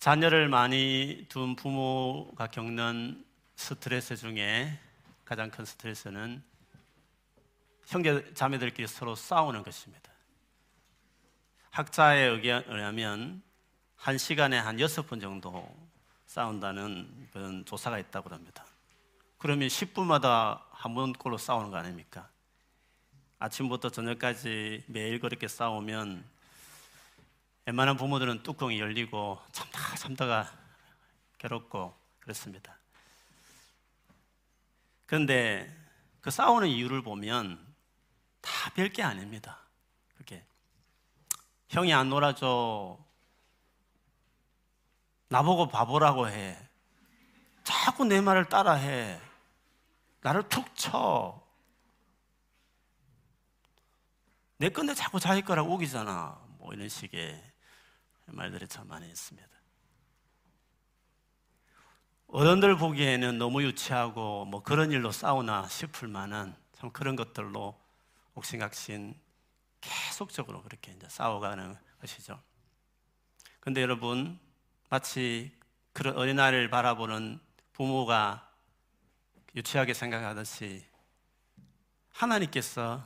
자녀를 많이 둔 부모가 겪는 스트레스 중에 가장 큰 스트레스는 형제 자매들끼리 서로 싸우는 것입니다. 학자에 의하면 한 시간에 한 여섯 번 정도 싸운다는 그런 조사가 있다고 합니다. 그러면 10분마다 한 번꼴로 싸우는 거 아닙니까? 아침부터 저녁까지 매일 그렇게 싸우면 웬만한 부모들은 뚜껑이 열리고 참다 참다가 괴롭고 그렇습니다. 그런데 그 싸우는 이유를 보면 다 별게 아닙니다. 그게 형이 안 놀아줘. 나보고 바보라고 해. 자꾸 내 말을 따라해. 나를 툭 쳐. 내 건데 자꾸 자기 거라고 우기잖아. 뭐 이런 식의 말들이 참 많이 있습니다. 어른들 보기에는 너무 유치하고 뭐 그런 일로 싸우나 싶을 만한 참 그런 것들로 옥신각신 계속적으로 그렇게 이제 싸워가는 것이죠. 근데 여러분, 마치 그런 어린아이를 바라보는 부모가 유치하게 생각하듯이 하나님께서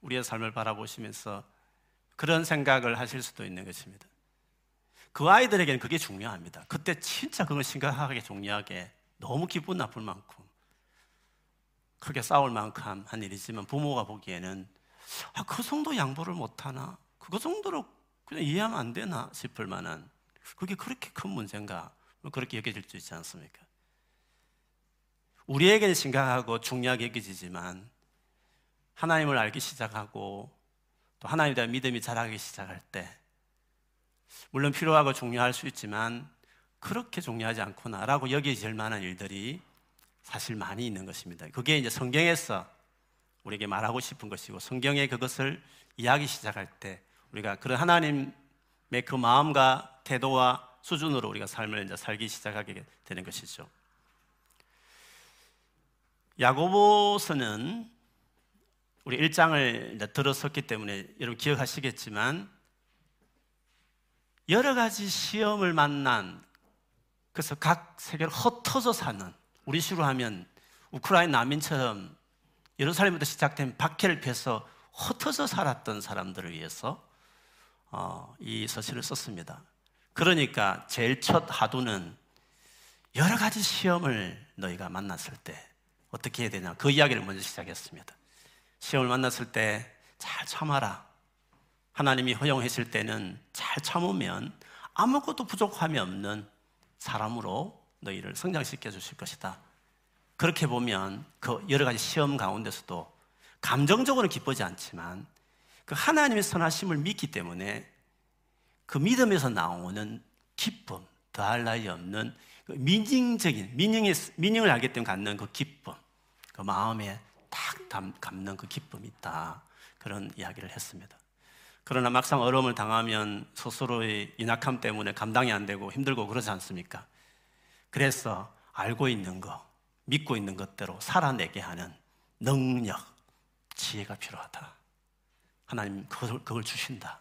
우리의 삶을 바라보시면서 그런 생각을 하실 수도 있는 것입니다. 그 아이들에게는 그게 중요합니다. 그때 진짜 그걸 심각하게 중요하게 너무 기분 나쁠 만큼 크게 싸울 만큼 한 일이지만 부모가 보기에는 아, 그 정도 양보를 못하나? 그 정도로 그냥 이해하면 안 되나 싶을 만한 그게 그렇게 큰 문제인가? 뭐 그렇게 여겨질 수 있지 않습니까? 우리에게는 심각하고 중요하게 여겨지지만 하나님을 알기 시작하고 또 하나님에 대한 믿음이 자라기 시작할 때 물론 필요하고 중요할 수 있지만 그렇게 중요하지 않구나라고 여겨질 만한 일들이 사실 많이 있는 것입니다. 그게 이제 성경에서 우리에게 말하고 싶은 것이고 성경에 그것을 이야기 시작할 때 우리가 그런 하나님의 그 마음과 태도와 수준으로 우리가 삶을 이제 살기 시작하게 되는 것이죠. 야고보서는 우리 일장을 이제 들었었기 때문에 여러분 기억하시겠지만 여러 가지 시험을 만난 그래서 각 세계를 흩어져 사는 우리 시로 하면 우크라이나 난민처럼 예루살렘부터 시작된 박해를 피해서 흩어져 살았던 사람들을 위해서 어, 이 서신을 썼습니다. 그러니까 제일 첫 하두는 여러 가지 시험을 너희가 만났을 때 어떻게 해야 되냐 그 이야기를 먼저 시작했습니다. 시험을 만났을 때 잘 참아라. 하나님이 허용했을 때는 잘 참으면 아무것도 부족함이 없는 사람으로 너희를 성장시켜 주실 것이다. 그렇게 보면 그 여러 가지 시험 가운데서도 감정적으로 기쁘지 않지만 그 하나님의 선하심을 믿기 때문에 그 믿음에서 나오는 기쁨, 더할 나위 없는 그 미닝적인, 미닝의, 미닝을 알기 때문에 갖는 그 기쁨, 그 마음에 딱 담, 감는 그 기쁨이 있다. 그런 이야기를 했습니다. 그러나 막상 어려움을 당하면 스스로의 인악함 때문에 감당이 안 되고 힘들고 그러지 않습니까? 그래서 알고 있는 거, 믿고 있는 것대로 살아내게 하는 능력, 지혜가 필요하다. 하나님 그걸, 그걸 주신다.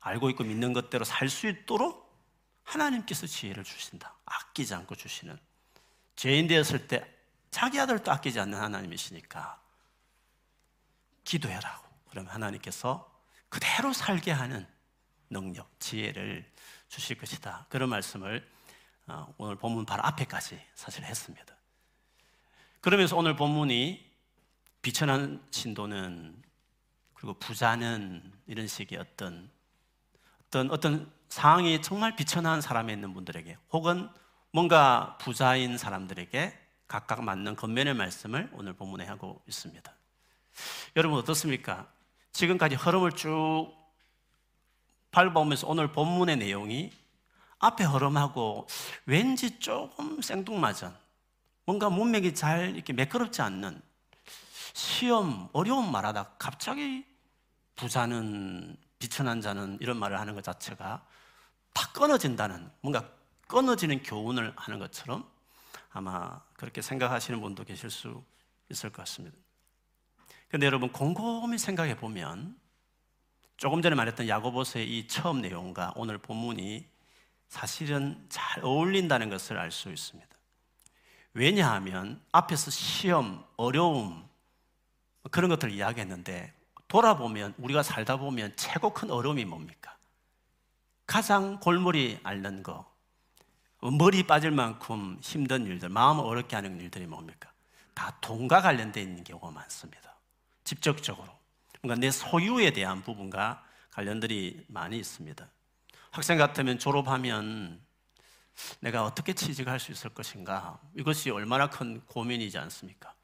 알고 있고 믿는 것대로 살 수 있도록 하나님께서 지혜를 주신다. 아끼지 않고 주시는. 죄인 되었을 때 자기 아들도 아끼지 않는 하나님이시니까 기도해라고. 그러면 하나님께서 그대로 살게 하는 능력, 지혜를 주실 것이다. 그런 말씀을 어, 오늘 본문 바로 앞에까지 사실 했습니다. 그러면서 오늘 본문이 비천한 신도는 그리고 부자는 이런 식의 어떤 어떤 어떤 상황이 정말 비천한 사람에 있는 분들에게 혹은 뭔가 부자인 사람들에게 각각 맞는 겉면의 말씀을 오늘 본문에 하고 있습니다. 여러분 어떻습니까? 지금까지 흐름을 쭉 밟아오면서 오늘 본문의 내용이 앞에 흐름하고 왠지 조금 생뚱맞은 뭔가 문맥이 잘 이렇게 매끄럽지 않는 시험, 어려운 말하다 갑자기 부자는 비천한 자는 이런 말을 하는 것 자체가 다 끊어진다는 뭔가 끊어지는 교훈을 하는 것처럼 아마 그렇게 생각하시는 분도 계실 수 있을 것 같습니다. 근데 여러분 곰곰이 생각해 보면 조금 전에 말했던 야고보서의 이 처음 내용과 오늘 본문이 사실은 잘 어울린다는 것을 알 수 있습니다. 왜냐하면 앞에서 시험, 어려움 그런 것들을 이야기했는데 돌아보면 우리가 살다 보면 최고 큰 어려움이 뭡니까? 가장 골머리 앓는 거, 머리 빠질 만큼 힘든 일들, 마음을 어렵게 하는 일들이 뭡니까? 다 돈과 있는 경우가 많습니다. 직접적으로. 그러니까 내 소유에 대한 부분과 관련들이 많이 있습니다. 학생 같으면 졸업하면 내가 어떻게 취직할 수 있을 것인가? 이것이 얼마나 큰 고민이지 않습니까?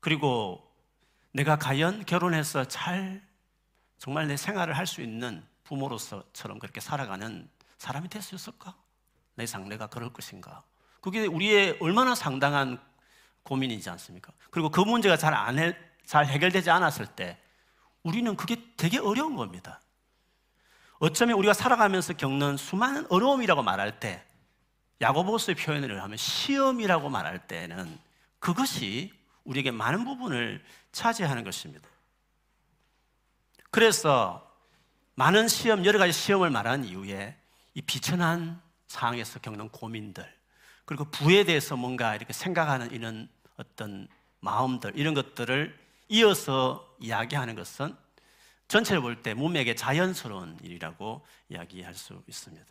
그리고 내가 과연 결혼해서 잘 정말 내 생활을 할 수 있는 부모로서처럼 그렇게 살아가는 사람이 될 수 있을까? 내 상내가 그럴 것인가? 그게 우리의 얼마나 상당한 고민이지 않습니까? 그리고 그 문제가 잘 안 해, 잘 해결되지 않았을 때 우리는 그게 되게 어려운 겁니다. 어쩌면 우리가 살아가면서 겪는 수많은 어려움이라고 말할 때 야고보스의 표현을 하면 시험이라고 말할 때는 그것이 우리에게 많은 부분을 차지하는 것입니다. 그래서 많은 시험, 여러 가지 시험을 말한 이후에 이 비천한 상황에서 겪는 고민들, 그리고 부에 대해서 뭔가 이렇게 생각하는 이런 어떤 마음들, 이런 것들을 이어서 이야기하는 것은 전체를 볼때 문맥의 자연스러운 일이라고 이야기할 수 있습니다.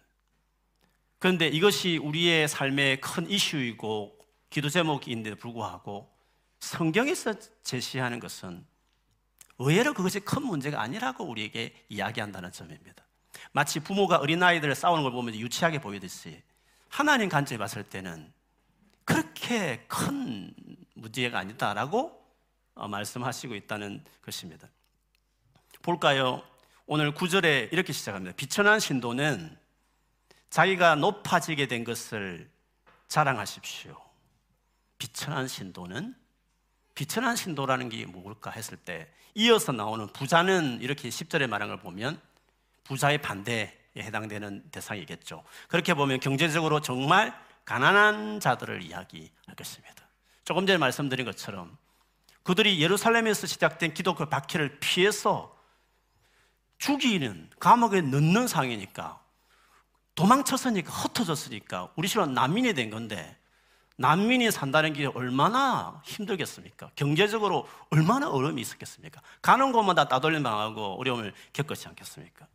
그런데 이것이 우리의 삶의 큰 이슈이고 기도 제목인데 불구하고 성경에서 제시하는 것은 의외로 그것이 큰 문제가 아니라고 우리에게 이야기한다는 점입니다. 마치 부모가 어린아이들 싸우는 걸 보면 유치하게 보이듯이 하나님 관점에 봤을 때는 그렇게 큰 문제가 아니다라고 어, 말씀하시고 있다는 것입니다. 볼까요? 오늘 9절에 이렇게 시작합니다. 비천한 신도는 자기가 높아지게 된 것을 자랑하십시오. 비천한 신도는 비천한 신도라는 게 뭘까 했을 때 이어서 나오는 부자는 이렇게 10절에 말한 걸 보면 부자의 반대에 해당되는 대상이겠죠. 그렇게 보면 경제적으로 정말 가난한 자들을 이야기할 것입니다. 조금 전에 말씀드린 것처럼 그들이 예루살렘에서 시작된 기독교 박해를 피해서 죽이는 감옥에 넣는 상이니까 도망쳤으니까 흩어졌으니까 우리 시로 난민이 된 건데 난민이 산다는 게 얼마나 힘들겠습니까? 경제적으로 얼마나 어려움이 있었겠습니까? 가는 곳마다 따돌림 당하고 어려움을 겪었지 않겠습니까?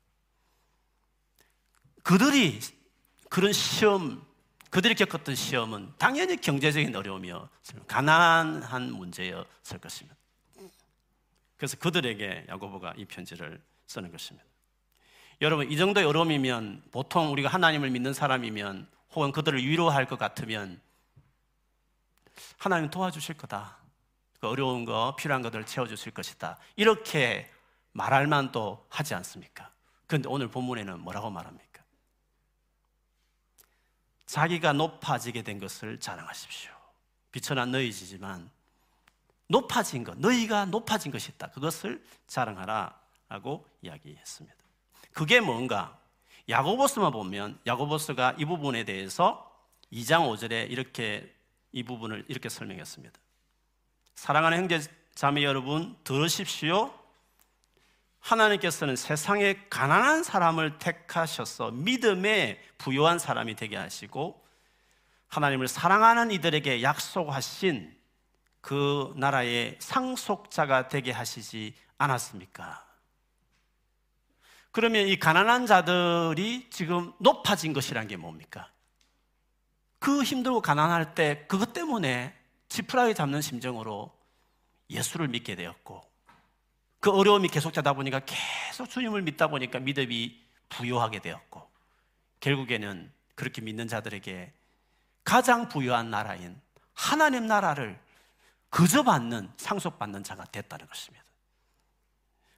그들이 그런 시험, 그들이 겪었던 시험은 당연히 경제적인 어려움이었 가난한 문제였을 것입니다. 그래서 그들에게 야고보가 이 편지를 쓰는 것입니다. 여러분, 이 정도의 어려움이면 보통 우리가 하나님을 믿는 사람이면 혹은 그들을 위로할 것 같으면 하나님 도와주실 거다. 그 어려운 거, 필요한 것들을 채워주실 것이다. 이렇게 말할 만도 하지 않습니까? 그런데 오늘 본문에는 뭐라고 말합니까? 자기가 높아지게 된 것을 자랑하십시오. 비천한 너희지만 높아진 것, 너희가 높아진 것이 있다. 그것을 자랑하라. 라고 이야기했습니다. 그게 뭔가? 야고보스만 보면 야고보스가 이 부분에 대해서 2장 5절에 이렇게 이 부분을 이렇게 설명했습니다. 사랑하는 형제 자매 여러분 들으십시오. 하나님께서는 세상에 가난한 사람을 택하셔서 믿음에 부요한 사람이 되게 하시고 하나님을 사랑하는 이들에게 약속하신 그 나라의 상속자가 되게 하시지 않았습니까? 그러면 이 가난한 자들이 지금 높아진 것이란 게 뭡니까? 그 힘들고 가난할 때 그것 때문에 지푸라기 잡는 심정으로 예수를 믿게 되었고 그 어려움이 계속되다 보니까 계속 주님을 믿다 보니까 믿음이 부여하게 되었고 결국에는 그렇게 믿는 자들에게 가장 부유한 나라인 하나님 나라를 그저 받는 상속받는 자가 됐다는 것입니다.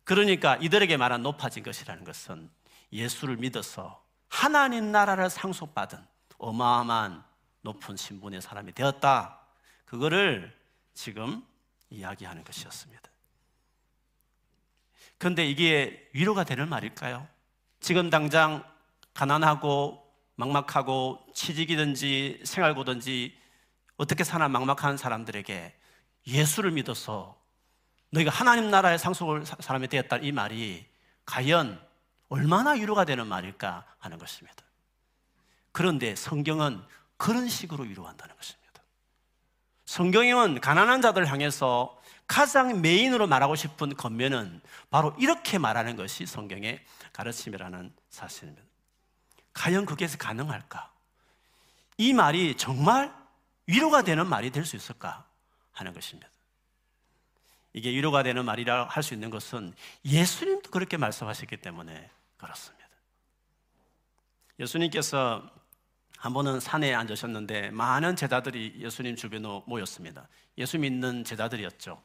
그러니까 이들에게 말한 높아진 것이라는 것은 예수를 믿어서 하나님 나라를 상속받은 어마어마한 높은 신분의 사람이 되었다. 그거를 지금 이야기하는 것이었습니다. 그런데 이게 위로가 되는 말일까요? 지금 당장 가난하고 막막하고 취직이든지 생활고든지 어떻게 사나 막막한 사람들에게 예수를 믿어서 너희가 하나님 나라의 상속을 사람이 되었다 이 말이 과연 얼마나 위로가 되는 말일까 하는 것입니다. 그런데 성경은 그런 식으로 위로한다는 것입니다. 성경은 가난한 자들을 향해서 가장 메인으로 말하고 싶은 겉면은 바로 이렇게 말하는 것이 성경의 가르침이라는 사실입니다. 과연 그게 가능할까? 이 말이 정말 위로가 되는 말이 될 수 있을까? 하는 것입니다. 이게 위로가 되는 말이라 할 수 있는 것은 예수님도 그렇게 말씀하셨기 때문에 그렇습니다. 예수님께서 한 번은 산에 앉으셨는데 많은 제자들이 예수님 주변으로 모였습니다. 예수 믿는 제자들이었죠.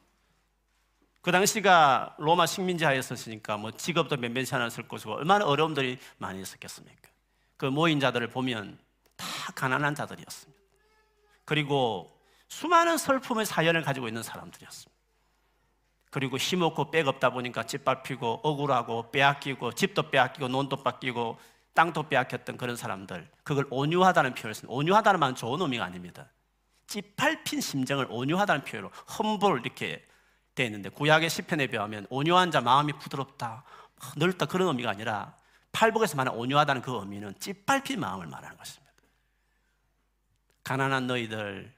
그 당시가 로마 식민지 하였으니까 뭐 직업도 몇몇이 않았을 것이고 얼마나 어려움들이 많이 있었겠습니까? 그 모인 자들을 보면 다 가난한 자들이었습니다. 그리고 수많은 슬픔의 사연을 가지고 있는 사람들이었습니다. 그리고 힘없고 빽 없다 보니까 집 밟히고 억울하고 빼앗기고 집도 빼앗기고 논도 뺏기고 땅도 빼앗겼던 그런 사람들 그걸 온유하다는 표현을 씁니다. 온유하다는 말은 좋은 의미가 아닙니다. 찌밟힌 심정을 온유하다는 표현으로 험볼 이렇게 되어 있는데 구약의 시편에 비하면 온유한 자 마음이 부드럽다 넓다 그런 의미가 아니라 팔복에서 말하는 온유하다는 그 의미는 찌밟힌 마음을 말하는 것입니다. 가난한 너희들,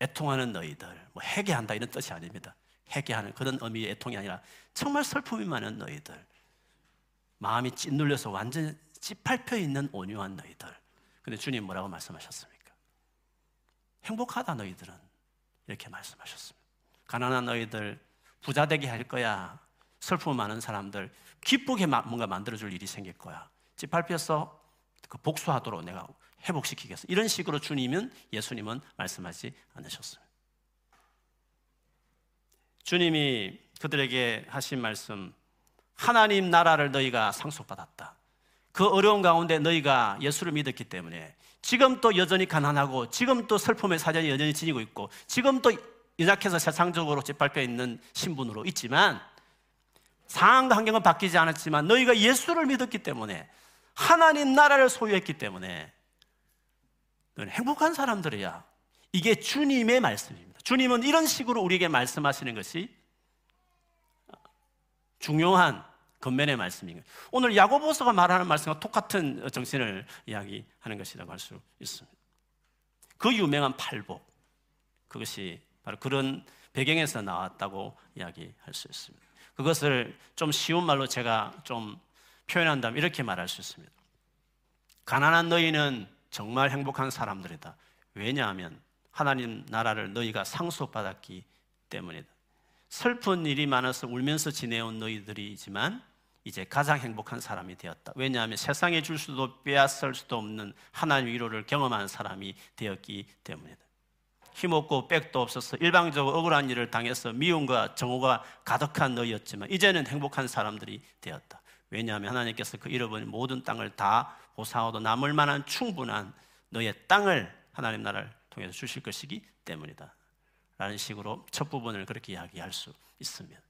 애통하는 너희들, 뭐 회개한다 이런 뜻이 아닙니다. 회개하는 그런 의미의 애통이 아니라 정말 슬픔이 많은 너희들, 마음이 찢눌려서 완전 찌팔혀 있는 온유한 너희들. 근데 주님 뭐라고 말씀하셨습니까? 행복하다 너희들은 이렇게 말씀하셨습니다. 가난한 너희들 부자 되게 할 거야. 슬픔 많은 사람들 기쁘게 뭔가 만들어 줄 일이 생길 거야. 찌팔혀서 그 복수하도록 내가 회복시키겠어. 이런 식으로 주님은 예수님은 말씀하지 않으셨습니다. 주님이 그들에게 하신 말씀, 하나님 나라를 너희가 상속받았다. 그 어려운 가운데 너희가 예수를 믿었기 때문에 지금 또 여전히 가난하고 지금 또 슬픔의 사전이 여전히 지니고 있고 지금 또 연약해서 세상적으로 짓밟혀 있는 신분으로 있지만 상황과 환경은 바뀌지 않았지만 너희가 예수를 믿었기 때문에 하나님 나라를 소유했기 때문에 너는 행복한 사람들이야. 이게 주님의 말씀입니다. 주님은 이런 식으로 우리에게 말씀하시는 것이 중요한 말씀인 거예요. 오늘 야고보서가 말하는 말씀과 똑같은 정신을 이야기하는 것이라고 할 수 있습니다. 그 유명한 팔복 그것이 바로 그런 배경에서 나왔다고 이야기할 수 있습니다. 그것을 좀 쉬운 말로 제가 좀 표현한다면 이렇게 말할 수 있습니다. 가난한 너희는 정말 행복한 사람들이다. 왜냐하면 하나님 나라를 너희가 상속받았기 때문이다. 슬픈 일이 많아서 울면서 지내온 너희들이지만 이제 가장 행복한 사람이 되었다. 왜냐하면 세상에 줄 수도 빼앗을 수도 없는 하나님 위로를 경험한 사람이 되었기 때문이다. 힘없고 백도 없어서 일방적으로 억울한 일을 당해서 미움과 정오가 가득한 너희였지만 이제는 행복한 사람들이 되었다. 왜냐하면 하나님께서 그 잃어버린 모든 땅을 다 보상하도 남을 만한 충분한 너의 땅을 하나님 나라를 통해서 주실 것이기 때문이다. 라는 식으로 첫 부분을 그렇게 이야기할 수 있습니다.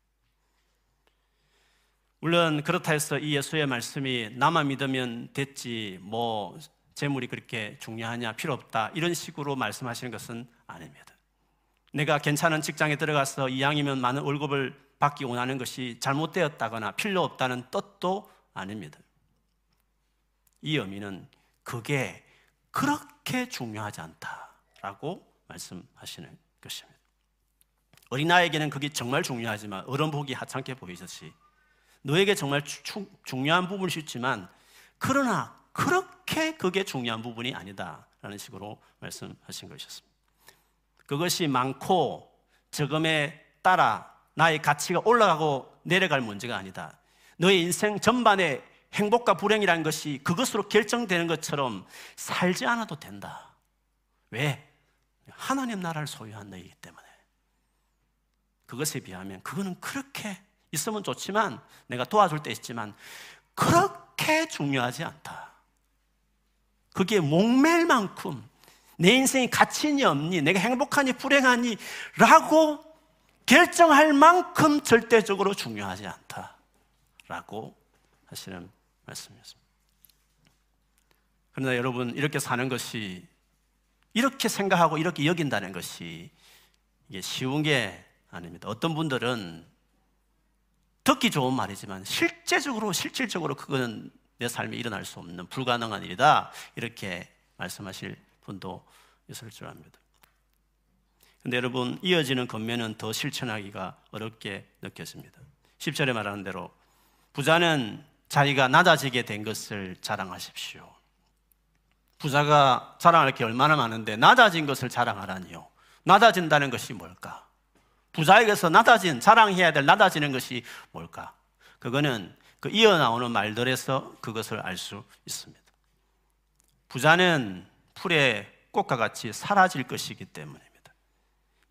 물론 그렇다 해서 이 예수의 말씀이 나만 믿으면 됐지 뭐 재물이 그렇게 중요하냐 필요 없다 이런 식으로 말씀하시는 것은 아닙니다. 내가 괜찮은 직장에 들어가서 이왕이면 많은 월급을 받기 원하는 것이 잘못되었다거나 필요 없다는 뜻도 아닙니다. 이 의미는 그게 그렇게 중요하지 않다라고 말씀하시는 것입니다. 어린아이에게는 그게 정말 중요하지만 어른 보기 하찮게 보이듯이 너에게 정말 주, 중요한 부분일 수 있지만 그러나 그렇게 그게 중요한 부분이 아니다라는 식으로 말씀하신 것이었습니다. 그것이 많고 적음에 따라 나의 가치가 올라가고 내려갈 문제가 아니다. 너의 인생 전반에 행복과 불행이라는 것이 그것으로 결정되는 것처럼 살지 않아도 된다. 왜? 하나님 나라를 소유한 너이기 때문에. 그것에 비하면 그거는 그렇게 있으면 좋지만 내가 도와줄 때 있지만 그렇게 중요하지 않다. 그게 목맬 만큼 내 인생이 가치니 없니, 내가 행복하니 불행하니 라고 결정할 만큼 절대적으로 중요하지 않다. 라고 하시는 말씀이었습니다. 그러나 여러분, 이렇게 사는 것이, 이렇게 생각하고 이렇게 여긴다는 것이 이게 쉬운 게 아닙니다. 어떤 분들은 듣기 좋은 말이지만 실제적으로 실질적으로 그거는 내 삶에 일어날 수 없는 불가능한 일이다 이렇게 말씀하실 분도 있을 줄 압니다. 근데 여러분 이어지는 겉면은 더 실천하기가 어렵게 느껴집니다. 10절에 말하는 대로 부자는 자기가 낮아지게 된 것을 자랑하십시오. 부자가 자랑할 게 얼마나 많은데 낮아진 것을 자랑하라니요. 낮아진다는 것이 뭘까? 부자에게서 낮아진 자랑해야 될 낮아지는 것이 뭘까? 그거는 그 이어 나오는 말들에서 그것을 알 수 있습니다. 부자는 풀의 꽃과 같이 사라질 것이기 때문입니다.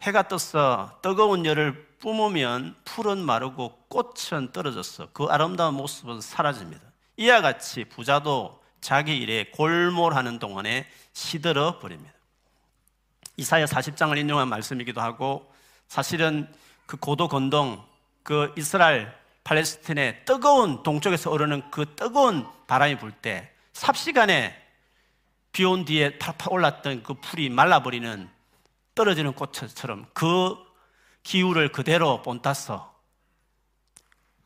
해가 떠서 뜨거운 열을 뿜으면 풀은 마르고 꽃은 떨어졌어. 그 아름다운 모습은 사라집니다. 이와 같이 부자도 자기 일에 골몰하는 동안에 시들어 버립니다. 이사야 40장을 인용한 말씀이기도 하고 사실은 그 고도 건동 그 이스라엘 팔레스틴의 뜨거운 동쪽에서 오르는 그 뜨거운 바람이 불 때 삽시간에 비 온 뒤에 팍팍 올랐던 그 풀이 말라버리는 떨어지는 꽃처럼 그 기후를 그대로 본따서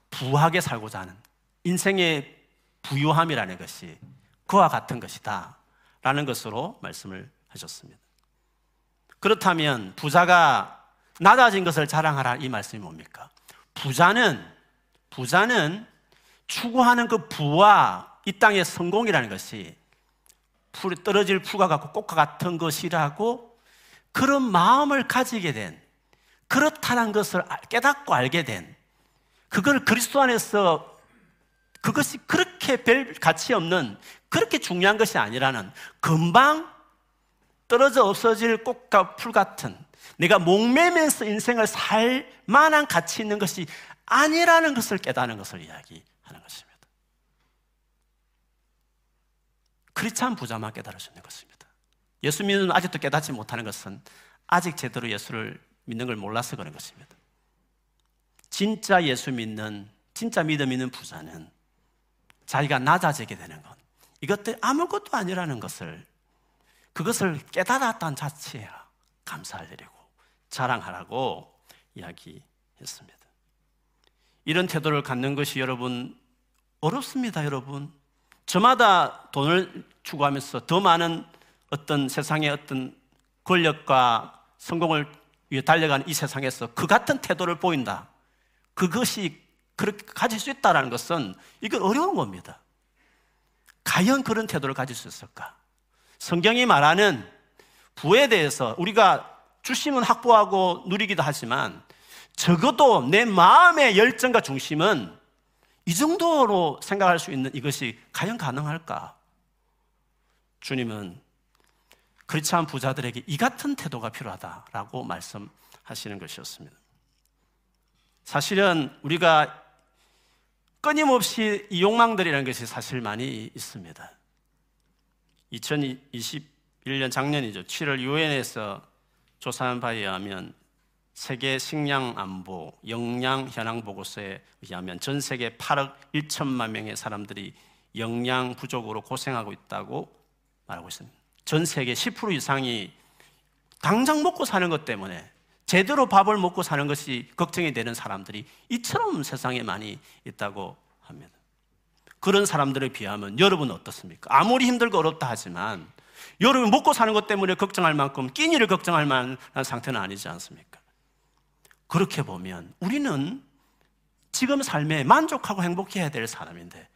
부하게 살고자 하는 인생의 부유함이라는 것이 그와 같은 것이다. 라는 것으로 말씀을 하셨습니다. 그렇다면 부자가 낮아진 것을 자랑하라 이 말씀이 뭡니까? 부자는 부자는 추구하는 그 부와 이 땅의 성공이라는 것이 풀이 떨어질 풀과 같고 꽃과 같은 것이라고 그런 마음을 가지게 된 그렇다는 것을 깨닫고 알게 된 그걸 그리스도 안에서 그것이 그렇게 별 가치 없는 그렇게 중요한 것이 아니라는 금방 떨어져 없어질 꽃과 풀 같은 내가 목매면서 인생을 살 만한 가치 있는 것이 아니라는 것을 깨닫는 것을 이야기하는 것입니다. 크리스찬 부자만 깨달을 수 있는 것입니다. 예수 믿는 아직도 깨닫지 못하는 것은 아직 제대로 예수를 믿는 걸 몰라서 그런 것입니다. 진짜 예수 믿는, 진짜 믿음 있는 부자는 자기가 낮아지게 되는 것, 이것들 아무것도 아니라는 것을, 그것을 깨달았다는 자체에 감사할 일이고, 자랑하라고 이야기했습니다. 이런 태도를 갖는 것이 여러분 어렵습니다, 여러분. 저마다 돈을 추구하면서 더 많은 어떤 세상의 어떤 권력과 성공을 위해 달려가는 이 세상에서 그 같은 태도를 보인다. 그것이 그렇게 가질 수 있다는 것은 이건 어려운 겁니다. 과연 그런 태도를 가질 수 있을까? 성경이 말하는 부에 대해서 우리가 주심은 확보하고 누리기도 하지만 적어도 내 마음의 열정과 중심은 이 정도로 생각할 수 있는 이것이 과연 가능할까? 주님은 그렇지 않은 부자들에게 이 같은 태도가 필요하다라고 말씀하시는 것이었습니다. 사실은 우리가 끊임없이 이 욕망들이라는 것이 사실 많이 있습니다. 2021년 작년이죠. 7월 유엔에서 조사한 바에 의하면 세계 식량 안보 영양 현황 보고서에 의하면 전 세계 8억 1천만 명의 사람들이 영양 부족으로 고생하고 있다고 말하고 있습니다. 전 세계 10% 이상이 당장 먹고 사는 것 때문에 제대로 밥을 먹고 사는 것이 걱정이 되는 사람들이 이처럼 세상에 많이 있다고 합니다. 그런 사람들에 비하면 여러분은 어떻습니까? 아무리 힘들고 어렵다 하지만 여러분 먹고 사는 것 때문에 걱정할 만큼 끼니를 걱정할 만한 상태는 아니지 않습니까? 그렇게 보면 우리는 지금 삶에 만족하고 행복해야 될 사람인데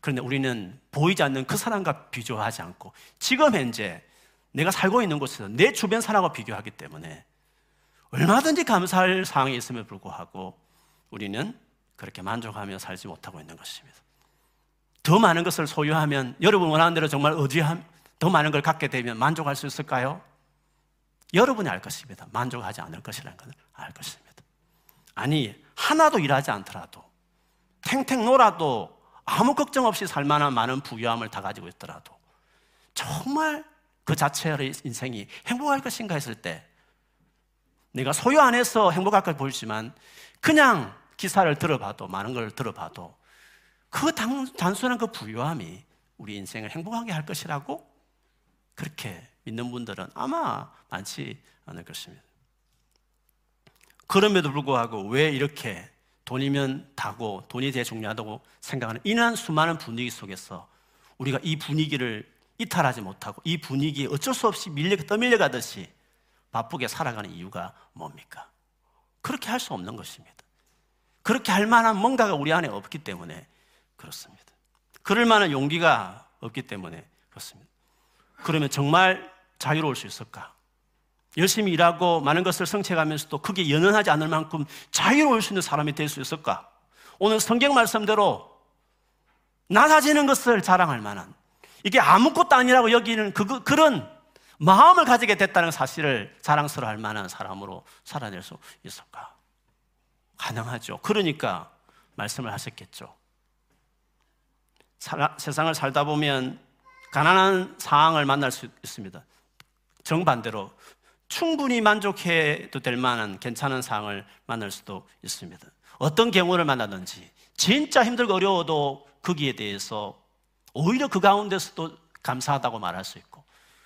그런데 우리는 보이지 않는 그 사람과 비교하지 않고 지금 현재 내가 살고 있는 곳에서 내 주변 사람과 비교하기 때문에 얼마든지 감사할 상황이 있음에 불구하고 우리는 그렇게 만족하며 살지 못하고 있는 것입니다. 더 많은 것을 소유하면 여러분 원하는 대로 정말 어디한 더 많은 걸 갖게 되면 만족할 수 있을까요? 여러분이 알 것입니다. 만족하지 않을 것이라는 것을 알 것입니다. 아니 하나도 일하지 않더라도 탱탱 놀아도 아무 걱정 없이 살 만한 많은 부유함을 다 가지고 있더라도 정말 그 자체의 인생이 행복할 것인가 했을 때 내가 소유 안에서 행복할 걸 보이지만 그냥 기사를 들어봐도 많은 걸 들어봐도 그 단, 단순한 그 부유함이 우리 인생을 행복하게 할 것이라고 그렇게 믿는 분들은 아마 많지 않을 것입니다. 그럼에도 불구하고 왜 이렇게 돈이면 다고 돈이 제일 중요하다고 생각하는 이런 수많은 분위기 속에서 우리가 이 분위기를 이탈하지 못하고 이 분위기에 어쩔 수 없이 밀려 떠밀려가듯이 바쁘게 살아가는 이유가 뭡니까? 그렇게 할 수 없는 것입니다. 그렇게 할 만한 뭔가가 우리 안에 없기 때문에 그렇습니다. 그럴 만한 용기가 없기 때문에 그렇습니다. 그러면 정말 자유로울 수 있을까? 열심히 일하고 많은 것을 성취하면서도 크게 연연하지 않을 만큼 자유로울 수 있는 사람이 될 수 있을까? 오늘 성경 말씀대로 낮아지는 것을 자랑할 만한 이게 아무것도 아니라고 여기는 그, 그런 마음을 가지게 됐다는 사실을 자랑스러워 할 만한 사람으로 살아낼 수 있을까? 가능하죠. 그러니까 말씀을 하셨겠죠. 살아, 세상을 살다 보면 가난한 상황을 만날 수 있습니다. 정반대로 충분히 만족해도 될 만한 괜찮은 상황을 만날 수도 있습니다. 어떤 경우를 만나든지 진짜 힘들고 어려워도 거기에 대해서 오히려 그 가운데서도 감사하다고 말할 수 있고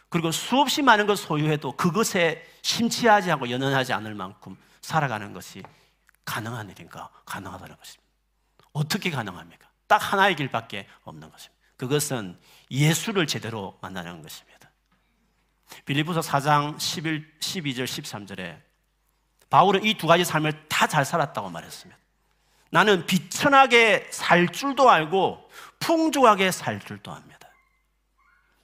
그리고 수없이 많은 걸 소유해도 그것에 심취하지 않고 연연하지 않을 만큼 살아가는 것이 가능한 일인가? 가능하다는 것입니다. 어떻게 가능합니까? 딱 하나의 길밖에 없는 것입니다. 그것은 예수를 제대로 만나는 것입니다. 빌리포서 4장 11, 12절 13절에 바울은 이 두 가지 삶을 다 잘 살았다고 말했습니다. 나는 비천하게 살 줄도 알고 풍족하게 살 줄도 압니다.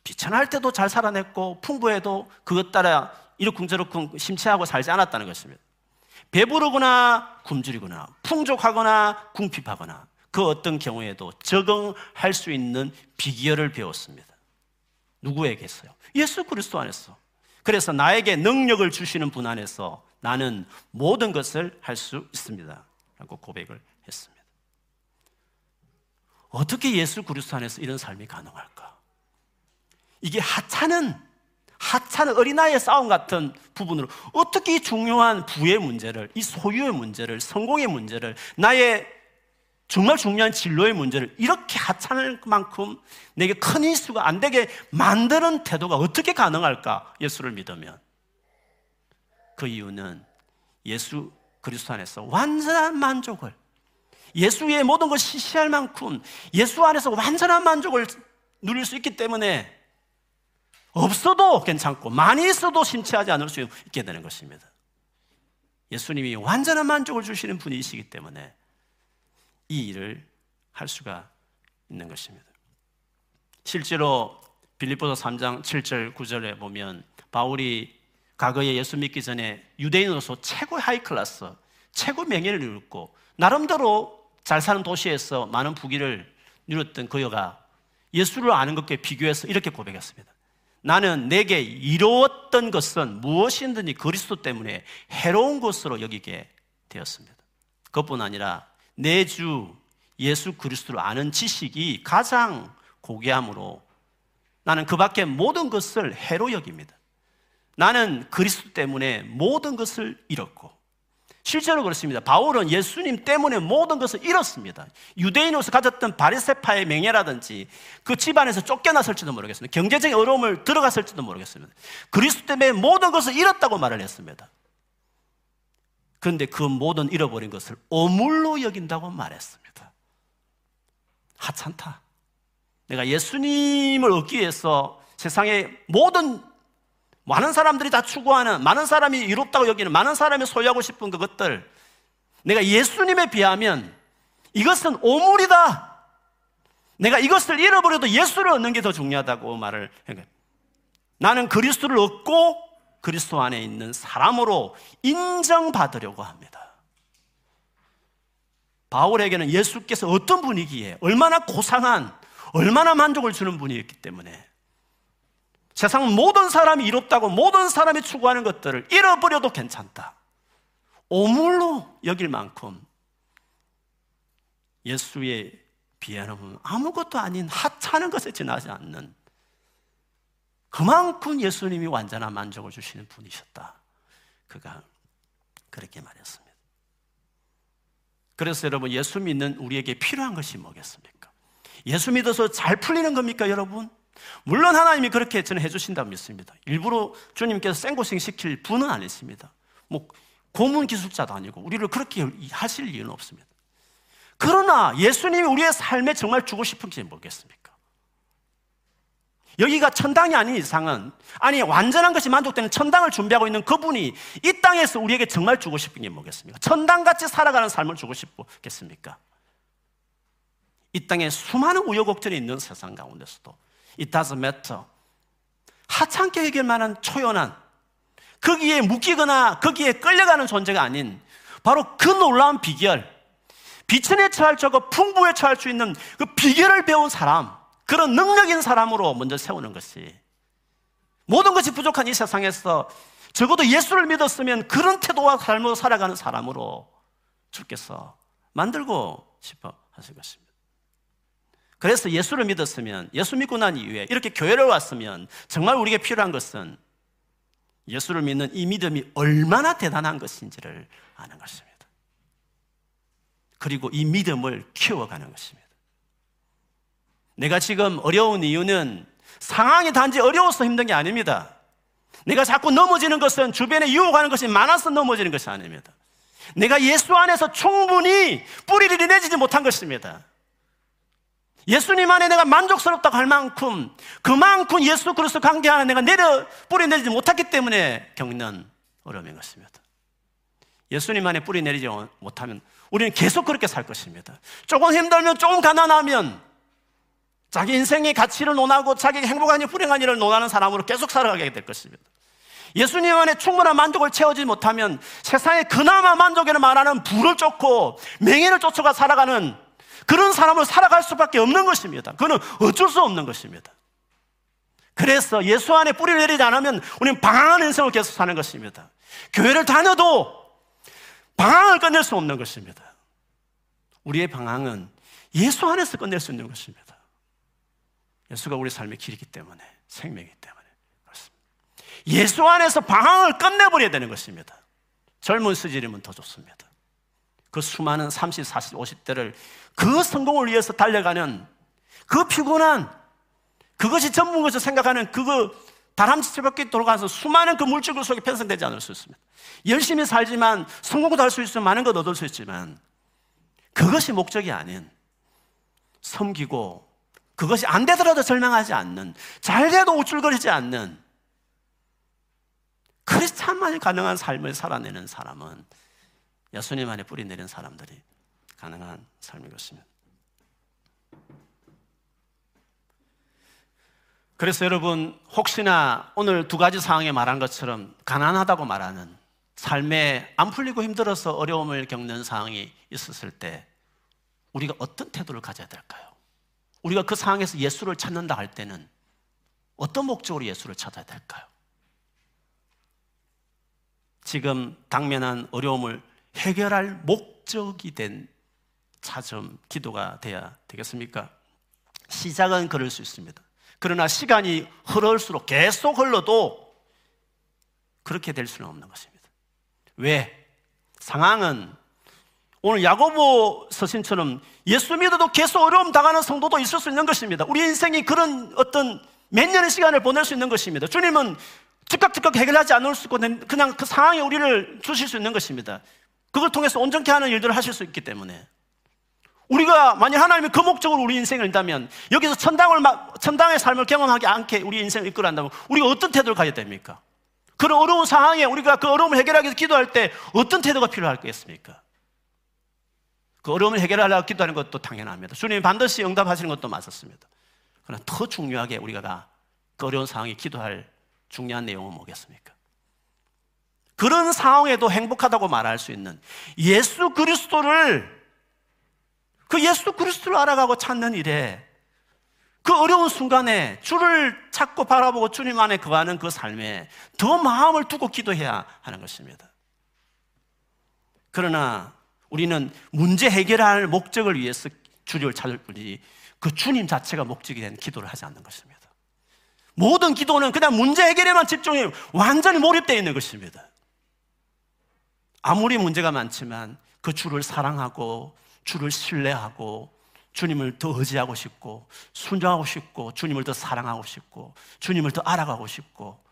비천할 때도 잘 살아냈고 풍부해도 그것 따라 이러쿵저러쿵 심취하고 살지 않았다는 것입니다. 배부르거나 굶주리거나 풍족하거나 궁핍하거나 그 어떤 경우에도 적응할 수 있는 비결을 배웠습니다. 누구에게서요? 예수 그리스도 안에서. 그래서 나에게 능력을 주시는 분 안에서 나는 모든 것을 할 수 있습니다. 라고 고백을 했습니다. 어떻게 예수 그리스도 안에서 이런 삶이 가능할까? 이게 하찮은 하찮은 어린아이의 싸움 같은 부분으로 어떻게 이 중요한 부의 문제를 이 소유의 문제를 성공의 문제를 나의 정말 중요한 진로의 문제를 이렇게 하찮을 만큼 내게 큰 이슈가 안 되게 만드는 태도가 어떻게 가능할까? 예수를 믿으면. 그 이유는 예수 그리스도 안에서 완전한 만족을 예수의 모든 걸 시시할 만큼 예수 안에서 완전한 만족을 누릴 수 있기 때문에 없어도 괜찮고 많이 있어도 심취하지 않을 수 있게 되는 것입니다. 예수님이 완전한 만족을 주시는 분이시기 때문에 이 일을 할 수가 있는 것입니다. 실제로 빌립보서 3장 7절 9절에 보면 바울이 과거에 예수 믿기 전에 유대인으로서 최고 high class, 최고 명예를 누렸고 나름대로 잘 사는 도시에서 많은 부귀를 누렸던 그여가 예수를 아는 것과 비교해서 이렇게 고백했습니다. 나는 내게 이루었던 것은 무엇이든지 그리스도 때문에 해로운 것으로 여기게 되었습니다. 그것뿐 아니라 내 주 예수 그리스도를 아는 지식이 가장 고귀함으로 나는 그 밖에 모든 것을 해로 여깁니다. 나는 그리스도 때문에 모든 것을 잃었고 실제로 그렇습니다. 바울은 예수님 때문에 모든 것을 잃었습니다. 유대인으로서 가졌던 바리세파의 명예라든지 그 집안에서 쫓겨났을지도 모르겠습니다. 경제적인 어려움을 들어갔을지도 모르겠습니다. 그리스도 때문에 모든 것을 잃었다고 말을 했습니다. 그런데 그 모든 잃어버린 것을 오물로 여긴다고 말했습니다. 하찮다. 내가 예수님을 얻기 위해서 세상의 모든 많은 사람들이 다 추구하는 많은 사람이 이롭다고 여기는 많은 사람이 소유하고 싶은 그것들 내가 예수님에 비하면 이것은 오물이다. 내가 이것을 잃어버려도 예수를 얻는 게 더 중요하다고 말을 해요. 나는 그리스도를 얻고 그리스도 안에 있는 사람으로 인정받으려고 합니다. 바울에게는 예수께서 어떤 분위기에 얼마나 고상한 얼마나 만족을 주는 분이었기 때문에 세상 모든 사람이 이롭다고 모든 사람이 추구하는 것들을 잃어버려도 괜찮다. 오물로 여길 만큼 예수의 비하는 아무것도 아닌 하찮은 것에 지나지 않는 그만큼 예수님이 완전한 만족을 주시는 분이셨다. 그가 그렇게 말했습니다. 그래서 여러분 예수 믿는 우리에게 필요한 것이 뭐겠습니까? 예수 믿어서 잘 풀리는 겁니까, 여러분? 물론 하나님이 그렇게 저는 해주신다고 믿습니다. 일부러 주님께서 생고생 시킬 분은 아니십니다. 뭐 고문 기술자도 아니고 우리를 그렇게 하실 이유는 없습니다. 그러나 예수님이 우리의 삶에 정말 주고 싶은지 모르겠습니까? 여기가 천당이 아닌 이상은 아니 완전한 것이 만족되는 천당을 준비하고 있는 그분이 이 땅에서 우리에게 정말 주고 싶은 게 뭐겠습니까? 천당같이 살아가는 삶을 주고 싶겠습니까? 이 땅에 수많은 우여곡절이 있는 세상 가운데서도 It doesn't matter. 하찮게 해결 만한 초연한 거기에 묶이거나 거기에 끌려가는 존재가 아닌 바로 그 놀라운 비결 비천에 처할 적고 풍부에 처할 수 있는 그 비결을 배운 사람 그런 능력 있는 사람으로 먼저 세우는 것이 모든 것이 부족한 이 세상에서 적어도 예수를 믿었으면 그런 태도와 삶으로 살아가는 사람으로 주께서 만들고 싶어 하실 것입니다. 그래서 예수를 믿었으면 예수 믿고 난 이후에 이렇게 교회를 왔으면 정말 우리에게 필요한 것은 예수를 믿는 이 믿음이 얼마나 대단한 것인지를 아는 것입니다. 그리고 이 믿음을 키워가는 것입니다. 내가 지금 어려운 이유는 상황이 단지 어려워서 힘든 게 아닙니다. 내가 자꾸 넘어지는 것은 주변에 유혹하는 것이 많아서 넘어지는 것이 아닙니다. 내가 예수 안에서 충분히 뿌리를 내지지 못한 것입니다. 예수님 안에 내가 만족스럽다고 할 만큼 그만큼 예수 그리스도 관계 안에 내가 내려 뿌리 내리지 못했기 때문에 겪는 어려움인 것입니다. 예수님 안에 뿌리 내리지 못하면 우리는 계속 그렇게 살 것입니다. 조금 힘들면 조금 가난하면 자기 인생의 가치를 논하고 자기 행복하니 불행한 일을 논하는 사람으로 계속 살아가게 될 것입니다. 예수님 안에 충분한 만족을 채우지 못하면 세상에 그나마 만족을 말하는 부를 쫓고 명예를 쫓아가 살아가는 그런 사람을 살아갈 수밖에 없는 것입니다. 그는 어쩔 수 없는 것입니다. 그래서 예수 안에 뿌리를 내리지 않으면 우리는 방황한 인생을 계속 사는 것입니다. 교회를 다녀도 방황을 끝낼 수 없는 것입니다. 우리의 방황은 예수 안에서 끝낼 수 있는 것입니다. 예수가 우리 삶의 길이기 때문에, 생명이기 때문에. 그렇습니다. 예수 안에서 방황을 끝내버려야 되는 것입니다. 젊은 스지름은 더 좋습니다. 그 수많은 30, 40, 50대를 그 성공을 위해서 달려가는 그 피곤한 그것이 전부인 것을 생각하는 그거 다람쥐처럼 돌아가서 수많은 그 물질 속에 편성되지 않을 수 있습니다. 열심히 살지만 성공도 할 수 있으면 많은 것 얻을 수 있지만 그것이 목적이 아닌 섬기고 그것이 안 되더라도 절망하지 않는 잘 돼도 우쭐거리지 않는 크리스찬만이 가능한 삶을 살아내는 사람은 예수님 안에 뿌리 내린 사람들이 가능한 삶인 것입니다. 그래서 여러분 혹시나 오늘 두 가지 상황에 말한 것처럼 가난하다고 말하는 삶에 안 풀리고 힘들어서 어려움을 겪는 상황이 있었을 때 우리가 어떤 태도를 가져야 될까요? 우리가 그 상황에서 예수를 찾는다 할 때는 어떤 목적으로 예수를 찾아야 될까요? 지금 당면한 어려움을 해결할 목적이 된 차점 기도가 돼야 되겠습니까? 시작은 그럴 수 있습니다. 그러나 시간이 흐를수록 계속 흘러도 그렇게 될 수는 없는 것입니다. 왜? 상황은 오늘 야고보 서신처럼 예수 믿어도 계속 어려움 당하는 성도도 있을 수 있는 것입니다. 우리 인생이 그런 어떤 몇 년의 시간을 보낼 수 있는 것입니다. 주님은 즉각 즉각 해결하지 않을 수 있고 그냥 그 상황에 우리를 주실 수 있는 것입니다. 그걸 통해서 온전케 하는 일들을 하실 수 있기 때문에 우리가 만약 하나님이 그 목적으로 우리 인생을 인다면 여기서 천당을 천당의 삶을 경험하지 않게 우리 인생을 이끌어간다면 우리가 어떤 태도를 가져야 됩니까? 그런 어려운 상황에 우리가 그 어려움을 해결하기 위해서 기도할 때 어떤 태도가 필요할겠습니까? 그 어려움을 해결하려고 기도하는 것도 당연합니다. 주님이 반드시 응답하시는 것도 맞았습니다. 그러나 더 중요하게 우리가 그 어려운 상황에 기도할 중요한 내용은 뭐겠습니까? 그런 상황에도 행복하다고 말할 수 있는 예수 그리스도를 그 예수 그리스도를 알아가고 찾는 일에 그 어려운 순간에 주를 찾고 바라보고 주님 안에 거하는 그 삶에 더 마음을 두고 기도해야 하는 것입니다. 그러나 우리는 문제 해결할 목적을 위해서 주를 찾을 뿐이지 그 주님 자체가 목적이 된 기도를 하지 않는 것입니다. 모든 기도는 그냥 문제 해결에만 집중해 완전히 몰입되어 있는 것입니다. 아무리 문제가 많지만 그 주를 사랑하고 주를 신뢰하고 주님을 더 의지하고 싶고 순종하고 싶고 주님을 더 사랑하고 싶고 주님을 더 알아가고 싶고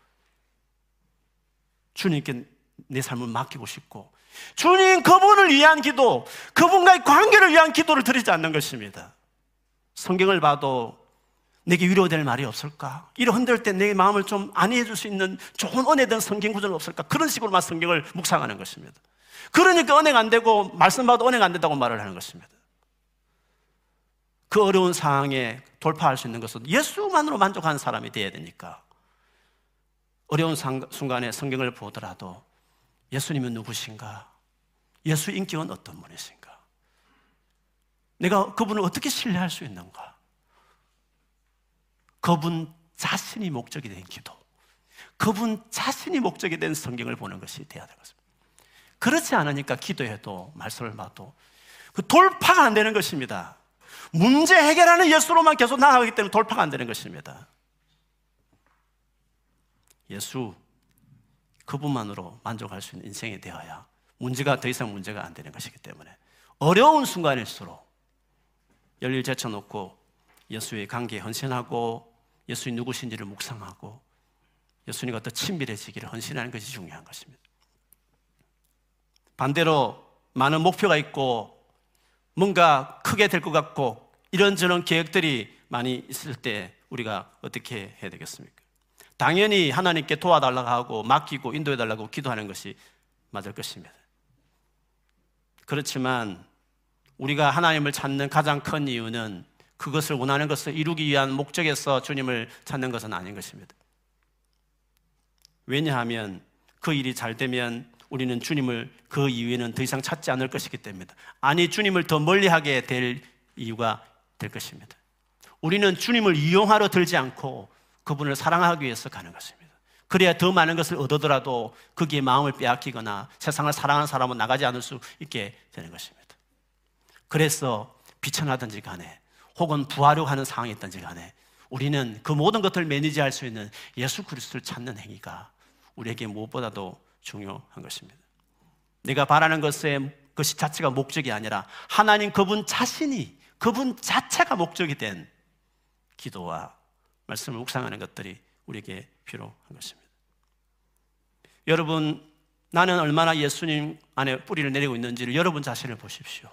주님께 내 삶을 맡기고 싶고 주님 그분을 위한 기도, 그분과의 관계를 위한 기도를 드리지 않는 것입니다. 성경을 봐도 내게 위로될 말이 없을까? 이를 흔들 때 내 마음을 좀 안위해 줄 수 있는 좋은 은혜된 성경 구절은 없을까? 그런 식으로만 성경을 묵상하는 것입니다. 그러니까 은혜가 안 되고 말씀 봐도 은혜가 안 된다고 말을 하는 것입니다. 그 어려운 상황에 돌파할 수 있는 것은 예수만으로 만족하는 사람이 되어야 되니까 어려운 순간에 성경을 보더라도 예수님은 누구신가? 예수 인격은 어떤 분이신가? 내가 그분을 어떻게 신뢰할 수 있는가? 그분 자신이 목적이 된 기도, 그분 자신이 목적이 된 성경을 보는 것이 되어야 되겠습니다. 그렇지 않으니까 기도해도 말씀을 봐도 그 돌파가 안 되는 것입니다. 문제 해결하는 예수로만 계속 나아가기 때문에 돌파가 안 되는 것입니다. 예수 그분만으로 만족할 수 있는 인생이 되어야 문제가 더 이상 문제가 안 되는 것이기 때문에 어려운 순간일수록 열일 제쳐놓고 예수의 관계에 헌신하고 예수님 누구신지를 묵상하고 예수님과 더 친밀해지기를 헌신하는 것이 중요한 것입니다. 반대로 많은 목표가 있고 뭔가 크게 될 것 같고 이런저런 계획들이 많이 있을 때 우리가 어떻게 해야 되겠습니까? 당연히 하나님께 도와달라고 하고 맡기고 인도해달라고 기도하는 것이 맞을 것입니다. 그렇지만 우리가 하나님을 찾는 가장 큰 이유는 그것을 원하는 것을 이루기 위한 목적에서 주님을 찾는 것은 아닌 것입니다. 왜냐하면 그 일이 잘 되면 우리는 주님을 그 이후에는 더 이상 찾지 않을 것이기 때문입니다. 아니, 주님을 더 멀리 하게 될 이유가 될 것입니다. 우리는 주님을 이용하러 들지 않고 그분을 사랑하기 위해서 가는 것입니다. 그래야 더 많은 것을 얻어더라도 거기에 마음을 빼앗기거나 세상을 사랑하는 사람은 나가지 않을 수 있게 되는 것입니다. 그래서 비천하든지 간에 혹은 부하려고 하는 상황이 있든지 간에 우리는 그 모든 것을 매니지할 수 있는 예수 그리스도를 찾는 행위가 우리에게 무엇보다도 중요한 것입니다. 내가 바라는 것의 것이 자체가 목적이 아니라 하나님 그분 자신이 그분 자체가 목적이 된 기도와 말씀을 묵상하는 것들이 우리에게 필요한 것입니다. 여러분, 나는 얼마나 예수님 안에 뿌리를 내리고 있는지를 여러분 자신을 보십시오.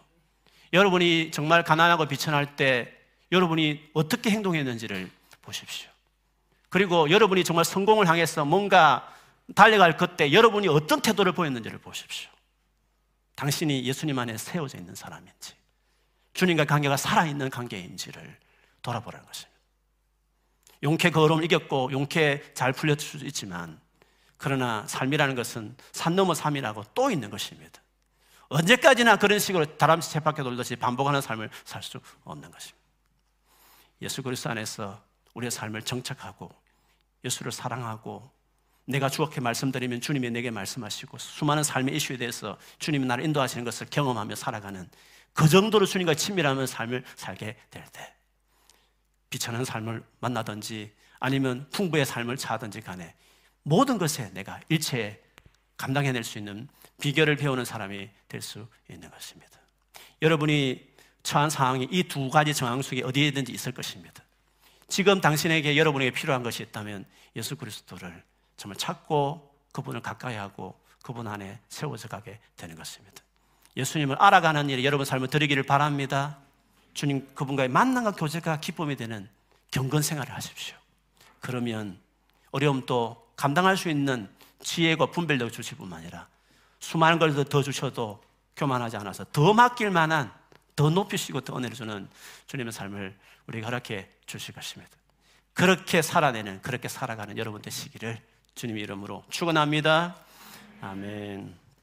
여러분이 정말 가난하고 비천할 때 여러분이 어떻게 행동했는지를 보십시오. 그리고 여러분이 정말 성공을 향해서 뭔가 달려갈 그때 여러분이 어떤 태도를 보였는지를 보십시오. 당신이 예수님 안에 세워져 있는 사람인지, 주님과 관계가 살아있는 관계인지를 돌아보라는 것입니다. 용케 그 어려움을 이겼고 용케 잘 풀렸을 수도 있지만 그러나 삶이라는 것은 산 넘어 삶이라고 또 있는 것입니다. 언제까지나 그런 식으로 다람쥐 쳇바퀴 돌듯이 반복하는 삶을 살 수 없는 것입니다. 예수 그리스도 안에서 우리의 삶을 정착하고 예수를 사랑하고 내가 주옥해 말씀드리면 주님이 내게 말씀하시고 수많은 삶의 이슈에 대해서 주님이 나를 인도하시는 것을 경험하며 살아가는 그 정도로 주님과 친밀하면 삶을 살게 될 때 비천한 삶을 만나든지 아니면 풍부의 삶을 차든지 간에 모든 것에 내가 일체에 감당해낼 수 있는 비결을 배우는 사람이 될 수 있는 것입니다. 여러분이 처한 상황이 이 두 가지 정황 속에 어디에든지 있을 것입니다. 지금 당신에게 여러분에게 필요한 것이 있다면 예수 그리스도를 정말 찾고 그분을 가까이 하고 그분 안에 세워져 가게 되는 것입니다. 예수님을 알아가는 일에 여러분 삶을 드리기를 바랍니다. 주님 그분과의 만남과 교제가 기쁨이 되는 경건 생활을 하십시오. 그러면 어려움도 감당할 수 있는 지혜가 분별력 주실 뿐만 아니라 수많은 걸 더 주셔도 교만하지 않아서 더 맡길 만한 더 높이시고 더 은혜를 주는 주님의 삶을 우리가 허락해 주실 것입니다. 그렇게 살아내는, 그렇게 살아가는 여러분 되시기를 주님 이름으로 축원합니다. 아멘.